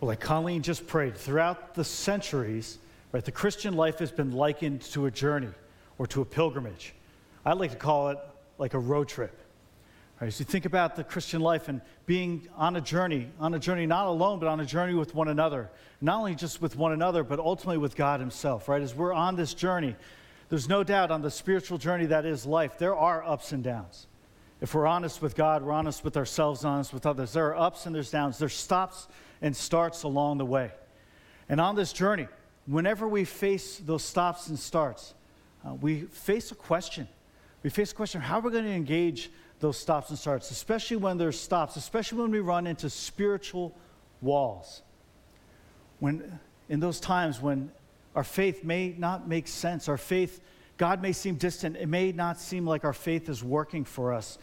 Well, like Colleen just prayed, throughout the centuries, right, the Christian life has been likened to a journey or to a pilgrimage. I like to call it like a road trip. Right, as you think about the Christian life and being on a journey, on a journey not alone, but on a journey with one another. Not only just with one another, but ultimately with God Himself, right? As we're on this journey, there's no doubt on the spiritual journey that is life, there are ups and downs. If we're honest with God, we're honest with ourselves, honest with others. There are ups and there's downs. There's stops and starts along the way. And on this journey, whenever we face those stops and starts, uh, we face a question. We face a question how are we going to engage those stops and starts, especially when there's stops, especially when we run into spiritual walls. When, in those times when our faith may not make sense, our faith, God may seem distant, it may not seem like our faith is working for us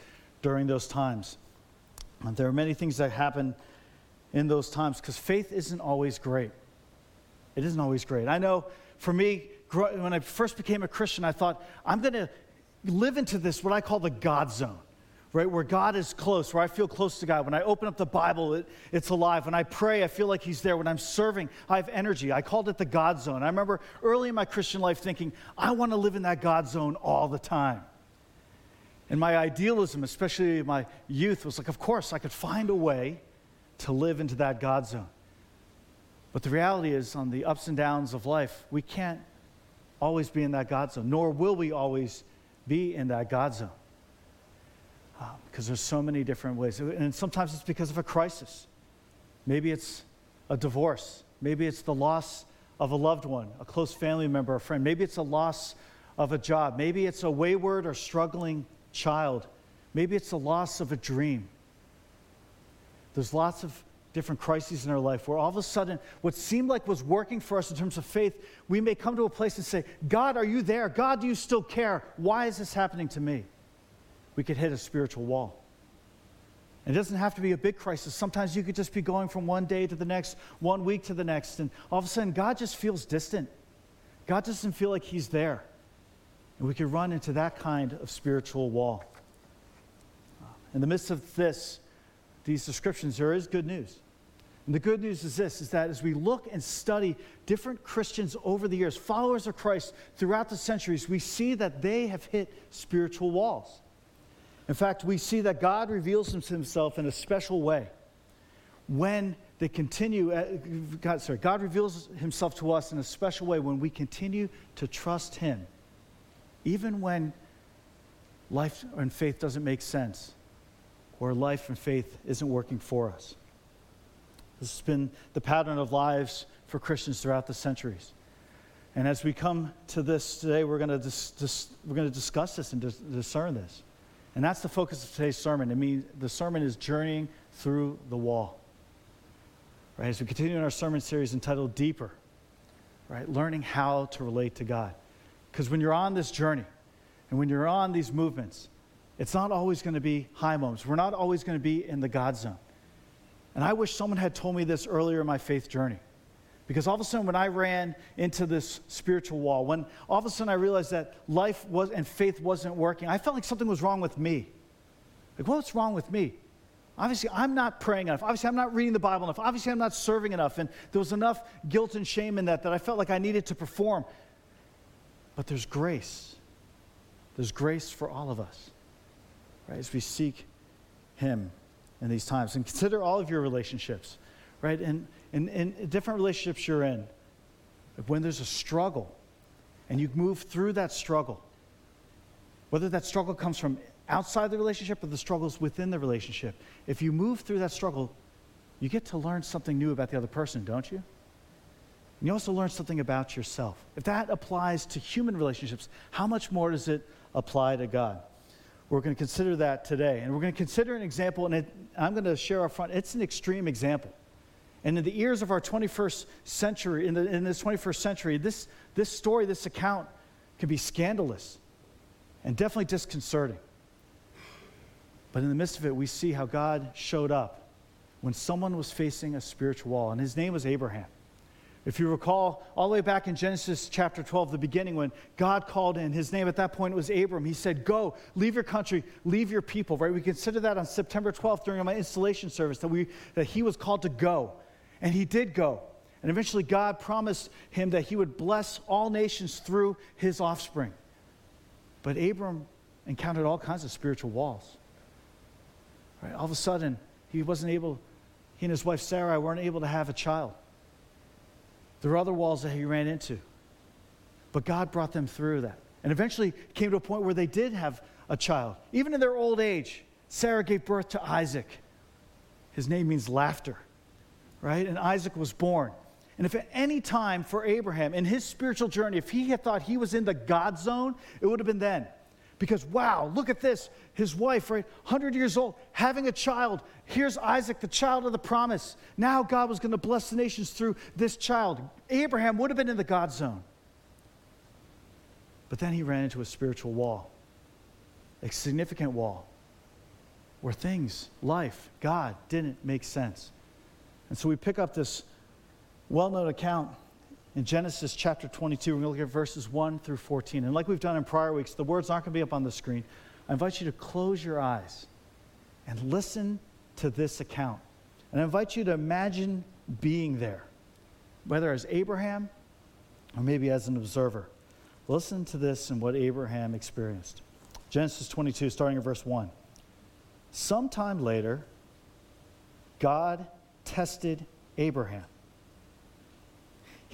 during those times. And there are many things that happen in those times because faith isn't always great. It isn't always great. I know for me, when I first became a Christian, I thought, I'm going to live into this, what I call the God zone right? Where God is close, where I feel close to God. When I open up the Bible, it, it's alive. When I pray, I feel like He's there. When I'm serving, I have energy. I called it the God zone. I remember early in my Christian life thinking, I want to live in that God zone all the time. And my idealism, especially my youth, was like, of course, I could find a way to live into that God zone. But the reality is, on the ups and downs of life, we can't always be in that God zone, nor will we always be in that God zone because um, there's so many different ways. And sometimes it's because of a crisis. Maybe it's a divorce. Maybe it's the loss of a loved one, a close family member, a friend. Maybe it's a loss of a job. Maybe it's a wayward or struggling child. Maybe it's the loss of a dream. There's lots of different crises in our life where all of a sudden what seemed like was working for us in terms of faith, we may come to a place and say, God, are you there? God, do you still care? Why is this happening to me? we could hit a spiritual wall. It doesn't have to be a big crisis. Sometimes you could just be going from one day to the next, one week to the next, and all of a sudden God just feels distant. God doesn't feel like He's there. And we could run into that kind of spiritual wall. In the midst of this, these descriptions, there is good news. And the good news is this is that as we look and study different Christians over the years, followers of Christ throughout the centuries, we see that they have hit spiritual walls. In fact, we see that God reveals himself in a special way when they continue, uh, God, sorry, God reveals himself to us in a special way when we continue to trust him, even when life and faith doesn't make sense or life and faith isn't working for us. This has been the pattern of lives for Christians throughout the centuries. And as we come to this today, we're going to, dis- dis- we're going to discuss this and dis- discern this. And that's the focus of today's sermon. I mean, the sermon is journeying through the wall. Right? As we continue in our sermon series entitled Deeper, right? Learning how to relate to God. Because when you're on this journey and when you're on these movements, it's not always going to be high moments. We're not always going to be in the God zone. And I wish someone had told me this earlier in my faith journey. Because all of a sudden, when I ran into this spiritual wall, when all of a sudden I realized that life was and faith wasn't working, I felt like something was wrong with me. Like, what's wrong with me? Obviously, I'm not praying enough. Obviously, I'm not reading the Bible enough. Obviously, I'm not serving enough. And there was enough guilt and shame in that that I felt like I needed to perform. But there's grace. There's grace for all of us, right? As we seek Him in these times. And consider all of your relationships, right? And in, in different relationships you're in, when there's a struggle and you move through that struggle, whether that struggle comes from outside the relationship or the struggles within the relationship, if you move through that struggle, you get to learn something new about the other person, don't you? And you also learn something about yourself. If that applies to human relationships, how much more does it apply to God? We're going to consider that today. And we're going to consider an example, and it, I'm going to share up front. It's an extreme example. And in the ears of our 21st century, in, the, in this 21st century, this, this story, this account can be scandalous and definitely disconcerting. But in the midst of it, we see how God showed up when someone was facing a spiritual wall, and his name was Abraham. If you recall, all the way back in Genesis chapter 12, the beginning, when God called in, his name at that point was Abram. He said, Go, leave your country, leave your people, right? We considered that on September 12th during my installation service that, we, that he was called to go And he did go. And eventually, God promised him that he would bless all nations through his offspring. But Abram encountered all kinds of spiritual walls. Right? All of a sudden, he wasn't able, he and his wife Sarai weren't able to have a child. There were other walls that he ran into. But God brought them through that. And eventually came to a point where they did have a child. Even in their old age, Sarah gave birth to Isaac. His name means laughter, right? And Isaac was born. And if at any time for Abraham in his spiritual journey, if he had thought he was in the God zone, it would have been then. Because, wow, look at this. His wife, right, 100 years old, having a child. Here's Isaac, the child of the promise. Now God was going to bless the nations through this child. Abraham would have been in the God zone. But then he ran into a spiritual wall, a significant wall, where things, life, God didn't make sense. And so we pick up this well known account in Genesis chapter 22. We're going to look at verses 1 through 14. And like we've done in prior weeks, the words aren't going to be up on the screen. I invite you to close your eyes and listen to this account. And I invite you to imagine being there, whether as Abraham or maybe as an observer. Listen to this and what Abraham experienced. Genesis 22, starting at verse 1. Sometime later, God tested Abraham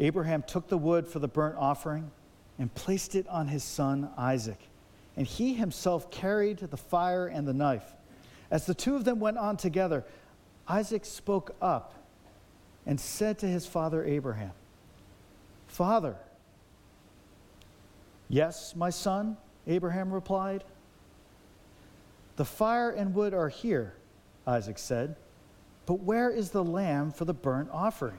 Abraham took the wood for the burnt offering and placed it on his son Isaac, and he himself carried the fire and the knife. As the two of them went on together, Isaac spoke up and said to his father Abraham, Father, Yes, my son, Abraham replied. The fire and wood are here, Isaac said, but where is the lamb for the burnt offering?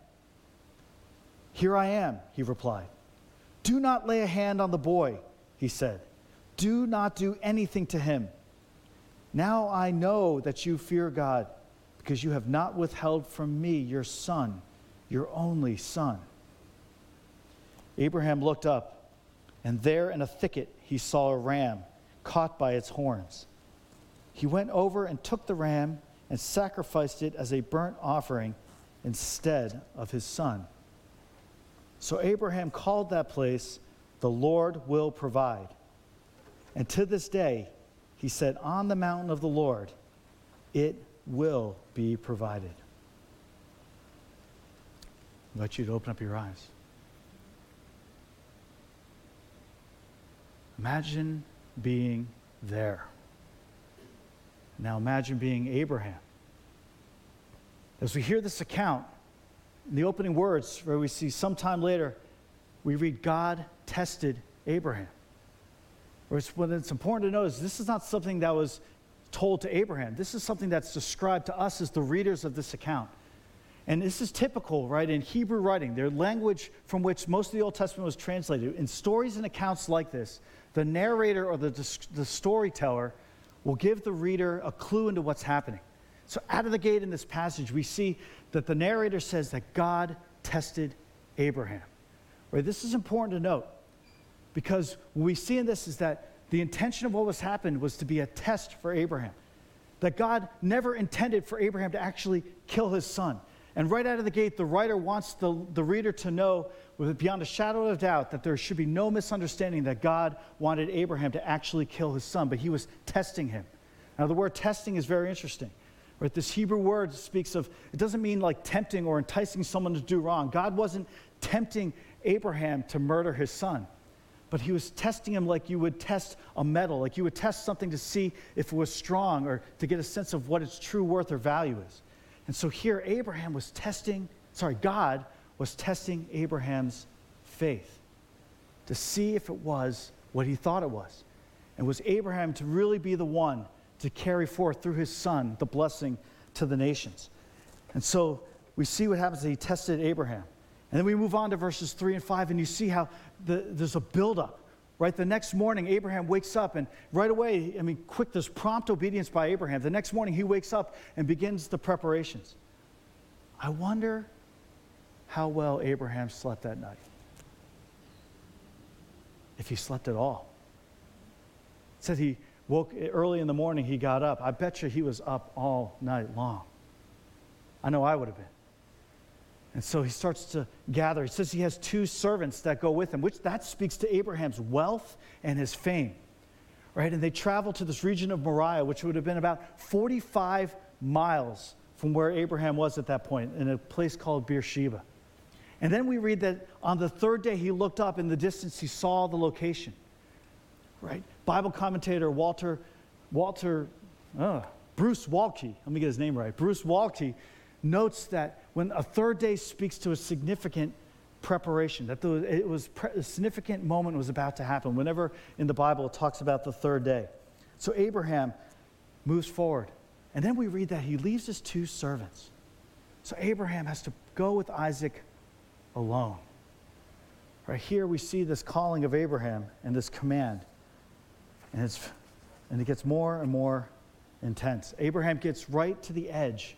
Here I am, he replied. Do not lay a hand on the boy, he said. Do not do anything to him. Now I know that you fear God, because you have not withheld from me your son, your only son. Abraham looked up, and there in a thicket he saw a ram caught by its horns. He went over and took the ram and sacrificed it as a burnt offering instead of his son. So Abraham called that place, the Lord will provide. And to this day, he said, On the mountain of the Lord, it will be provided. I invite you to open up your eyes. Imagine being there. Now imagine being Abraham. As we hear this account, in the opening words, where we see sometime later, we read, God tested Abraham. what it's important to know is this is not something that was told to Abraham. This is something that's described to us as the readers of this account. And this is typical, right, in Hebrew writing, their language from which most of the Old Testament was translated. In stories and accounts like this, the narrator or the, the storyteller will give the reader a clue into what's happening. So, out of the gate in this passage, we see that the narrator says that God tested Abraham. Right? This is important to note because what we see in this is that the intention of what was happened was to be a test for Abraham. That God never intended for Abraham to actually kill his son. And right out of the gate, the writer wants the, the reader to know, beyond a shadow of doubt, that there should be no misunderstanding that God wanted Abraham to actually kill his son, but he was testing him. Now, the word testing is very interesting. Right? This Hebrew word speaks of, it doesn't mean like tempting or enticing someone to do wrong. God wasn't tempting Abraham to murder his son, but he was testing him like you would test a metal, like you would test something to see if it was strong or to get a sense of what its true worth or value is. And so here, Abraham was testing, sorry, God was testing Abraham's faith to see if it was what he thought it was. And was Abraham to really be the one to carry forth through his son the blessing to the nations? And so we see what happens. He tested Abraham. And then we move on to verses 3 and 5, and you see how the, there's a buildup. Right? The next morning, Abraham wakes up, and right away, I mean, quick, there's prompt obedience by Abraham. The next morning, he wakes up and begins the preparations. I wonder how well Abraham slept that night. If he slept at all. It said he woke early in the morning, he got up. I bet you he was up all night long. I know I would have been. And so he starts to gather. He says he has two servants that go with him, which that speaks to Abraham's wealth and his fame. Right? And they travel to this region of Moriah, which would have been about 45 miles from where Abraham was at that point, in a place called Beersheba. And then we read that on the third day he looked up in the distance, he saw the location. Right? Bible commentator Walter, Walter, uh, Bruce Waltke, let me get his name right. Bruce Waltke notes that when a third day speaks to a significant preparation, that it was a significant moment was about to happen. Whenever in the Bible it talks about the third day. So Abraham moves forward. And then we read that he leaves his two servants. So Abraham has to go with Isaac alone. Right here we see this calling of Abraham and this command. And, it's, and it gets more and more intense. Abraham gets right to the edge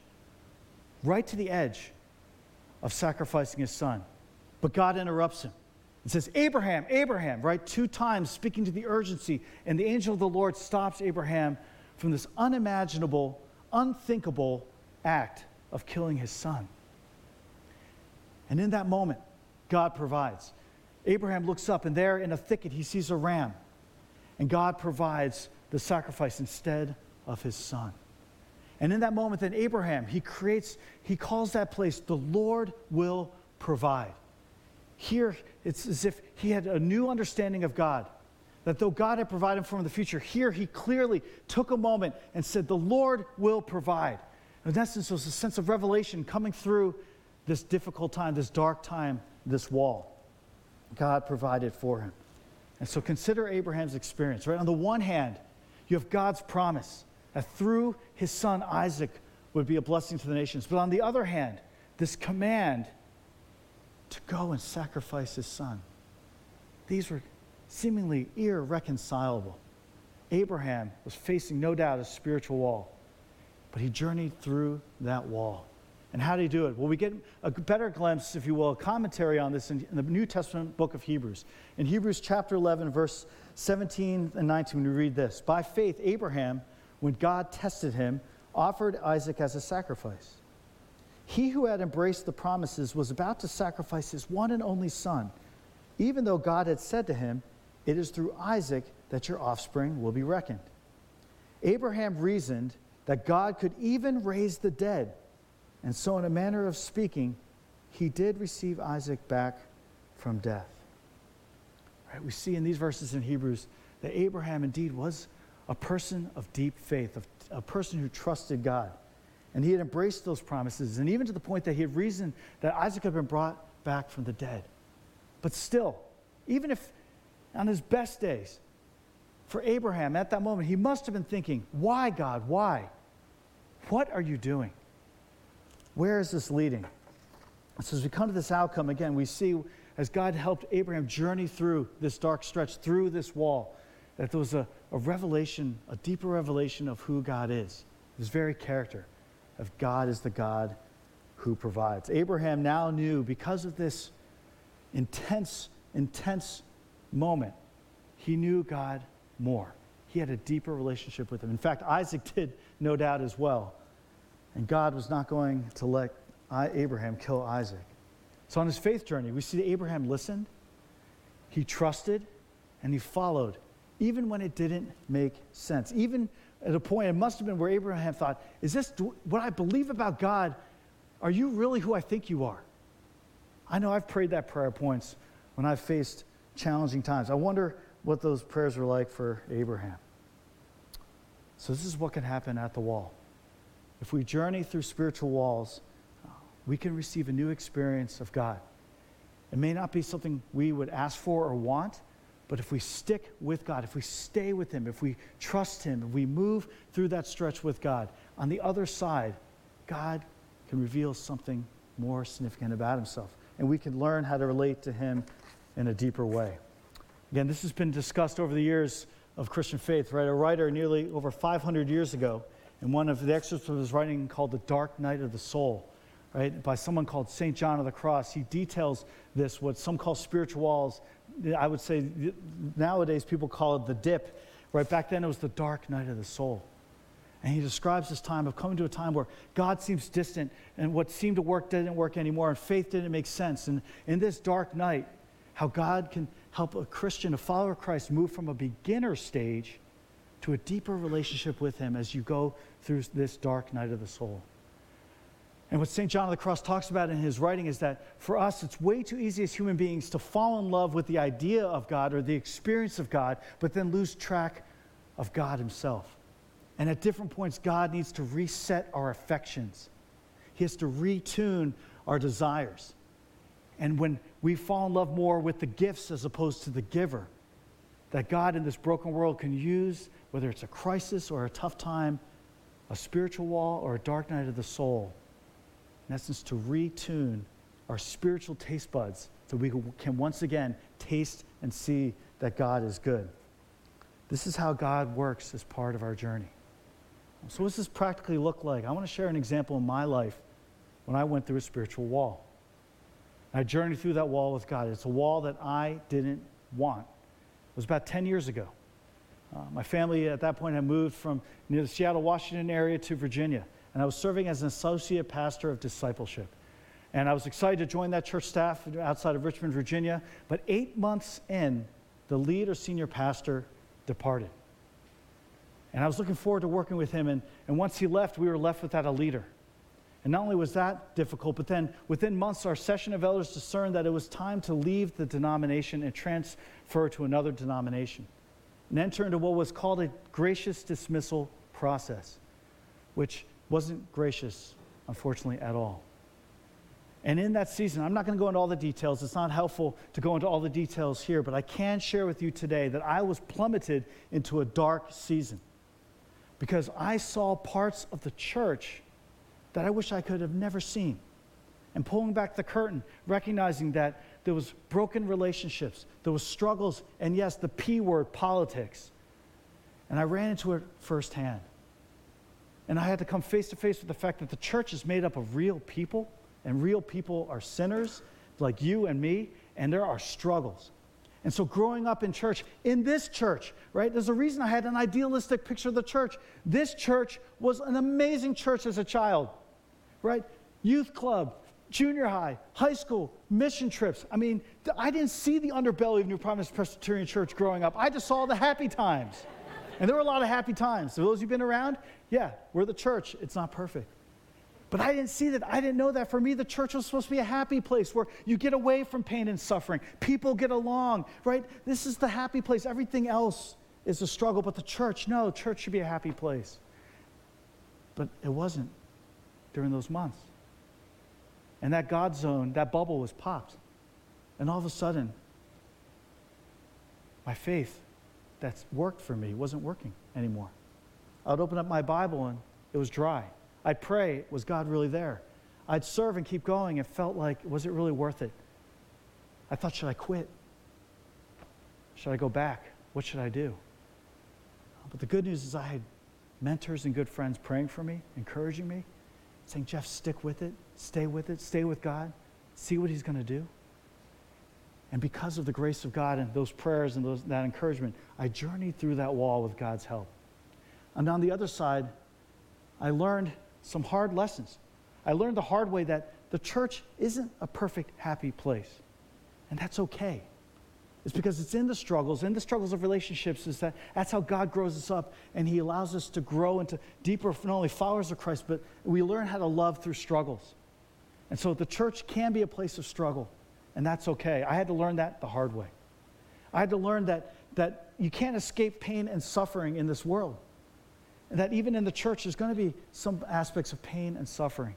right to the edge of sacrificing his son. But God interrupts him and says, Abraham, Abraham, right? Two times speaking to the urgency. And the angel of the Lord stops Abraham from this unimaginable, unthinkable act of killing his son. And in that moment, God provides. Abraham looks up, and there in a thicket, he sees a ram. And God provides the sacrifice instead of his son. And in that moment, then Abraham, he creates, he calls that place, the Lord will provide. Here, it's as if he had a new understanding of God. That though God had provided for him in the future, here he clearly took a moment and said, The Lord will provide. In essence, it was a sense of revelation coming through this difficult time, this dark time, this wall. God provided for him. And so consider Abraham's experience, right? On the one hand, you have God's promise that through his son Isaac would be a blessing to the nations. But on the other hand, this command to go and sacrifice his son, these were seemingly irreconcilable. Abraham was facing, no doubt, a spiritual wall, but he journeyed through that wall. And how do you do it? Well, we get a better glimpse, if you will, a commentary on this in, in the New Testament book of Hebrews. In Hebrews chapter 11, verse 17 and 19, we read this By faith, Abraham when God tested him, offered Isaac as a sacrifice. He who had embraced the promises was about to sacrifice his one and only son, even though God had said to him, It is through Isaac that your offspring will be reckoned. Abraham reasoned that God could even raise the dead, and so, in a manner of speaking, he did receive Isaac back from death. Right, we see in these verses in Hebrews that Abraham indeed was a person of deep faith, of, a person who trusted God. And he had embraced those promises, and even to the point that he had reasoned that Isaac had been brought back from the dead. But still, even if on his best days, for Abraham at that moment, he must have been thinking, Why, God? Why? What are you doing? Where is this leading? So, as we come to this outcome, again, we see as God helped Abraham journey through this dark stretch, through this wall, that there was a, a revelation, a deeper revelation of who God is, his very character. of God is the God who provides. Abraham now knew because of this intense, intense moment, he knew God more. He had a deeper relationship with him. In fact, Isaac did, no doubt, as well. And God was not going to let Abraham kill Isaac. So on his faith journey, we see that Abraham listened, he trusted, and he followed, even when it didn't make sense. Even at a point, it must have been where Abraham thought, Is this what I believe about God? Are you really who I think you are? I know I've prayed that prayer points when I've faced challenging times. I wonder what those prayers were like for Abraham. So, this is what can happen at the wall. If we journey through spiritual walls, we can receive a new experience of God. It may not be something we would ask for or want, but if we stick with God, if we stay with Him, if we trust Him, if we move through that stretch with God, on the other side, God can reveal something more significant about Himself. And we can learn how to relate to Him in a deeper way. Again, this has been discussed over the years of Christian faith, right? A writer nearly over 500 years ago, in one of the excerpts of his writing called The Dark Night of the Soul, right, by someone called St. John of the Cross. He details this, what some call spiritual walls. I would say nowadays people call it the dip. Right back then it was the dark night of the soul. And he describes this time of coming to a time where God seems distant and what seemed to work didn't work anymore and faith didn't make sense. And in this dark night, how God can help a Christian, a follower of Christ, move from a beginner stage to a deeper relationship with Him as you go through this dark night of the soul. And what St. John of the Cross talks about in his writing is that for us, it's way too easy as human beings to fall in love with the idea of God or the experience of God, but then lose track of God Himself. And at different points, God needs to reset our affections, He has to retune our desires. And when we fall in love more with the gifts as opposed to the giver, that God in this broken world can use, whether it's a crisis or a tough time, a spiritual wall or a dark night of the soul in essence, to retune our spiritual taste buds so we can once again taste and see that God is good. This is how God works as part of our journey. So, what does this practically look like? I want to share an example in my life when I went through a spiritual wall. I journeyed through that wall with God. It's a wall that I didn't want. It was about 10 years ago. Uh, my family at that point had moved from near the Seattle, Washington area to Virginia and I was serving as an associate pastor of discipleship. And I was excited to join that church staff outside of Richmond, Virginia. But eight months in, the lead or senior pastor departed. And I was looking forward to working with him. And, and once he left, we were left without a leader. And not only was that difficult, but then within months, our session of elders discerned that it was time to leave the denomination and transfer to another denomination and enter into what was called a gracious dismissal process, which wasn't gracious, unfortunately, at all. And in that season, I'm not going to go into all the details. It's not helpful to go into all the details here, but I can share with you today that I was plummeted into a dark season because I saw parts of the church that I wish I could have never seen. And pulling back the curtain, recognizing that there was broken relationships, there was struggles, and yes, the P word, politics. And I ran into it firsthand. And I had to come face to face with the fact that the church is made up of real people, and real people are sinners like you and me, and there are struggles. And so, growing up in church, in this church, right, there's a reason I had an idealistic picture of the church. This church was an amazing church as a child, right? Youth club, junior high, high school, mission trips. I mean, I didn't see the underbelly of New Providence Presbyterian Church growing up, I just saw the happy times. And there were a lot of happy times. For those who've been around, yeah, we're the church. It's not perfect. But I didn't see that. I didn't know that. For me, the church was supposed to be a happy place where you get away from pain and suffering. People get along, right? This is the happy place. Everything else is a struggle. But the church, no, church should be a happy place. But it wasn't during those months. And that God zone, that bubble was popped. And all of a sudden, my faith that's worked for me wasn't working anymore. I'd open up my Bible and it was dry. I'd pray, was God really there? I'd serve and keep going. It felt like, was it really worth it? I thought, should I quit? Should I go back? What should I do? But the good news is I had mentors and good friends praying for me, encouraging me, saying, Jeff, stick with it, stay with it, stay with God, see what He's going to do. And because of the grace of God and those prayers and those, that encouragement, I journeyed through that wall with God's help. And on the other side, I learned some hard lessons. I learned the hard way that the church isn't a perfect, happy place. And that's okay. It's because it's in the struggles, in the struggles of relationships, is that that's how God grows us up and He allows us to grow into deeper, not only followers of Christ, but we learn how to love through struggles. And so the church can be a place of struggle, and that's okay. I had to learn that the hard way. I had to learn that, that you can't escape pain and suffering in this world. And that even in the church, there's going to be some aspects of pain and suffering.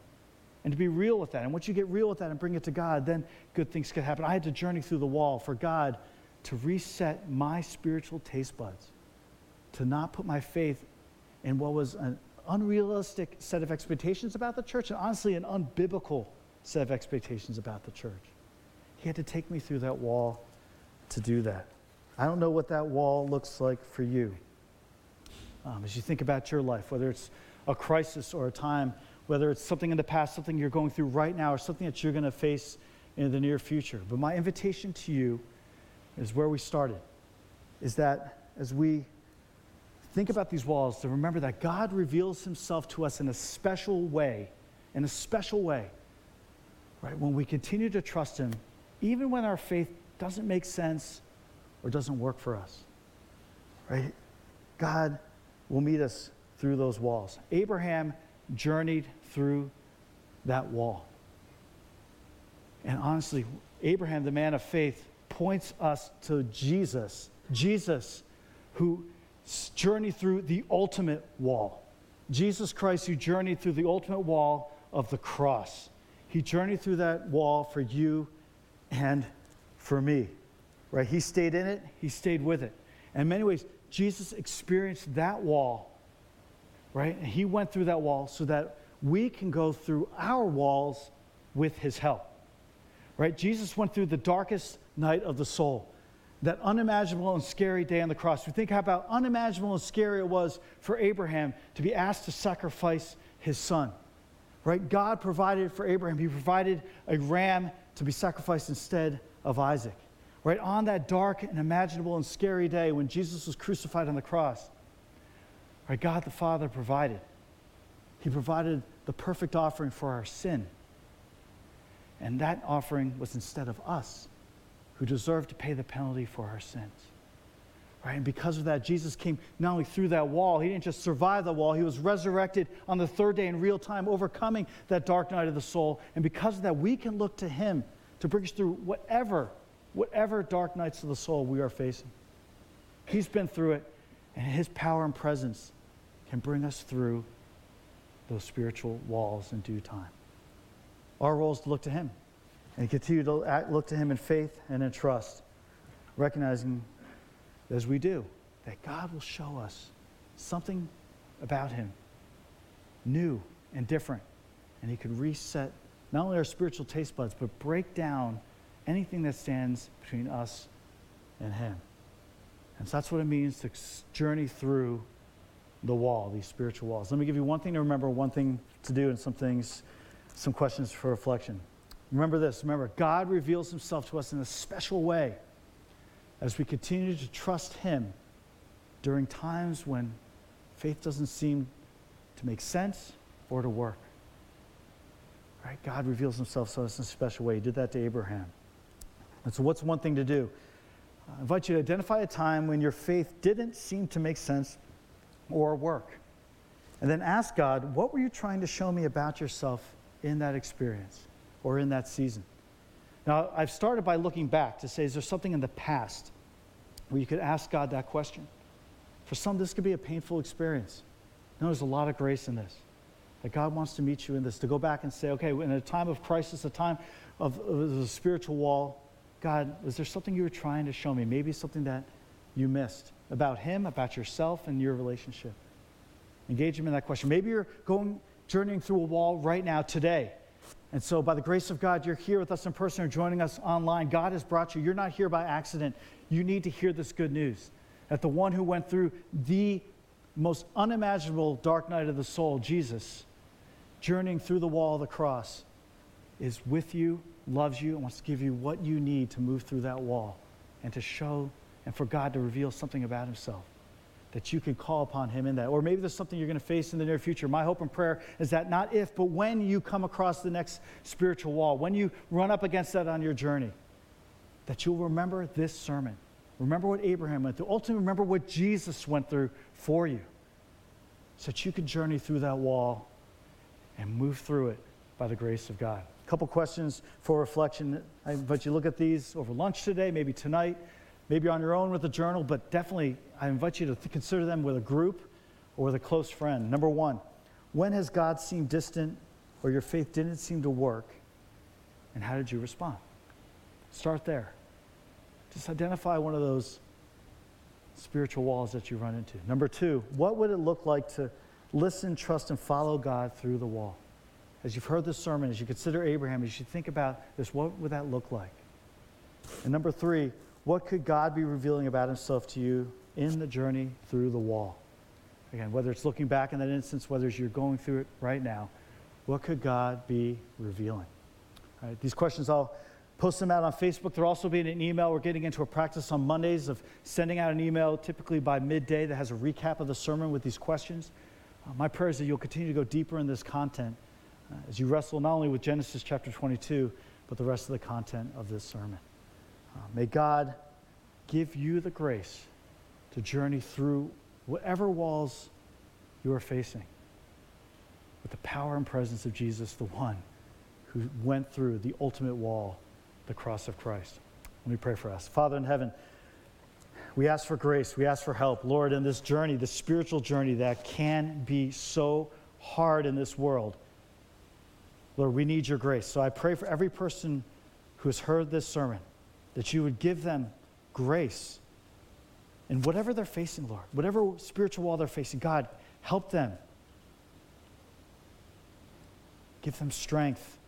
And to be real with that. And once you get real with that and bring it to God, then good things can happen. I had to journey through the wall for God to reset my spiritual taste buds, to not put my faith in what was an unrealistic set of expectations about the church, and honestly, an unbiblical set of expectations about the church. He had to take me through that wall to do that. I don't know what that wall looks like for you. Um, as you think about your life, whether it's a crisis or a time, whether it's something in the past, something you're going through right now, or something that you're going to face in the near future. But my invitation to you is where we started, is that as we think about these walls, to remember that God reveals himself to us in a special way, in a special way, right? When we continue to trust him, even when our faith doesn't make sense or doesn't work for us, right? God will meet us through those walls. Abraham journeyed through that wall. And honestly, Abraham, the man of faith, points us to Jesus. Jesus, who journeyed through the ultimate wall. Jesus Christ, who journeyed through the ultimate wall of the cross. He journeyed through that wall for you and for me. Right? He stayed in it, he stayed with it. And in many ways, Jesus experienced that wall, right? And he went through that wall so that we can go through our walls with his help, right? Jesus went through the darkest night of the soul, that unimaginable and scary day on the cross. We think how about unimaginable and scary it was for Abraham to be asked to sacrifice his son, right? God provided for Abraham, he provided a ram to be sacrificed instead of Isaac right on that dark and imaginable and scary day when Jesus was crucified on the cross, right, God the Father provided. He provided the perfect offering for our sin. And that offering was instead of us, who deserved to pay the penalty for our sins. Right? And because of that, Jesus came not only through that wall, he didn't just survive the wall, he was resurrected on the third day in real time, overcoming that dark night of the soul. And because of that, we can look to him to bring us through whatever whatever dark nights of the soul we are facing. He's been through it, and His power and presence can bring us through those spiritual walls in due time. Our role is to look to Him and continue to act, look to Him in faith and in trust, recognizing as we do that God will show us something about Him new and different, and He could reset not only our spiritual taste buds, but break down anything that stands between us and Him. And so that's what it means to journey through the wall, these spiritual walls. Let me give you one thing to remember, one thing to do, and some things, some questions for reflection. Remember this remember, God reveals Himself to us in a special way as we continue to trust Him during times when faith doesn't seem to make sense or to work. Right? God reveals Himself to us in a special way. He did that to Abraham. And so, what's one thing to do? I invite you to identify a time when your faith didn't seem to make sense or work. And then ask God, what were you trying to show me about yourself in that experience or in that season? Now, I've started by looking back to say, is there something in the past where you could ask God that question? For some, this could be a painful experience. No, there's a lot of grace in this. That God wants to meet you in this, to go back and say, okay, in a time of crisis, a time of, of a spiritual wall, God, was there something you were trying to show me? Maybe something that you missed about Him, about yourself, and your relationship. Engage Him in that question. Maybe you're going, journeying through a wall right now, today. And so, by the grace of God, you're here with us in person or joining us online. God has brought you. You're not here by accident. You need to hear this good news that the one who went through the most unimaginable dark night of the soul, Jesus, journeying through the wall of the cross, is with you, loves you, and wants to give you what you need to move through that wall and to show and for God to reveal something about Himself that you can call upon Him in that. Or maybe there's something you're going to face in the near future. My hope and prayer is that not if, but when you come across the next spiritual wall, when you run up against that on your journey, that you'll remember this sermon. Remember what Abraham went through. Ultimately, remember what Jesus went through for you so that you can journey through that wall and move through it by the grace of God. A couple questions for reflection. I invite you to look at these over lunch today, maybe tonight, maybe on your own with a journal, but definitely I invite you to th- consider them with a group or with a close friend. Number one, when has God seemed distant or your faith didn't seem to work? And how did you respond? Start there. Just identify one of those spiritual walls that you run into. Number two, what would it look like to listen, trust, and follow God through the wall? As you've heard this sermon, as you consider Abraham, as you should think about this, what would that look like? And number three, what could God be revealing about himself to you in the journey through the wall? Again, whether it's looking back in that instance, whether you're going through it right now, what could God be revealing? All right, these questions, I'll post them out on Facebook. They're also being an email. We're getting into a practice on Mondays of sending out an email, typically by midday, that has a recap of the sermon with these questions. Uh, my prayer is that you'll continue to go deeper in this content uh, as you wrestle not only with Genesis chapter 22, but the rest of the content of this sermon. Uh, may God give you the grace to journey through whatever walls you are facing with the power and presence of Jesus, the one who went through the ultimate wall, the cross of Christ. Let me pray for us. Father in heaven, we ask for grace. We ask for help. Lord, in this journey, this spiritual journey that can be so hard in this world, Lord, we need your grace. So I pray for every person who has heard this sermon that you would give them grace in whatever they're facing, Lord, whatever spiritual wall they're facing. God, help them. Give them strength.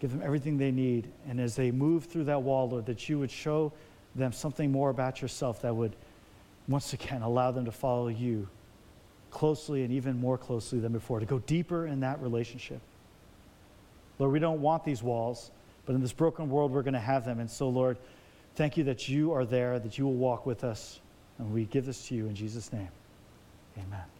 Give them everything they need. And as they move through that wall, Lord, that you would show them something more about yourself that would, once again, allow them to follow you closely and even more closely than before, to go deeper in that relationship. Lord, we don't want these walls, but in this broken world, we're going to have them. And so, Lord, thank you that you are there, that you will walk with us. And we give this to you in Jesus' name. Amen.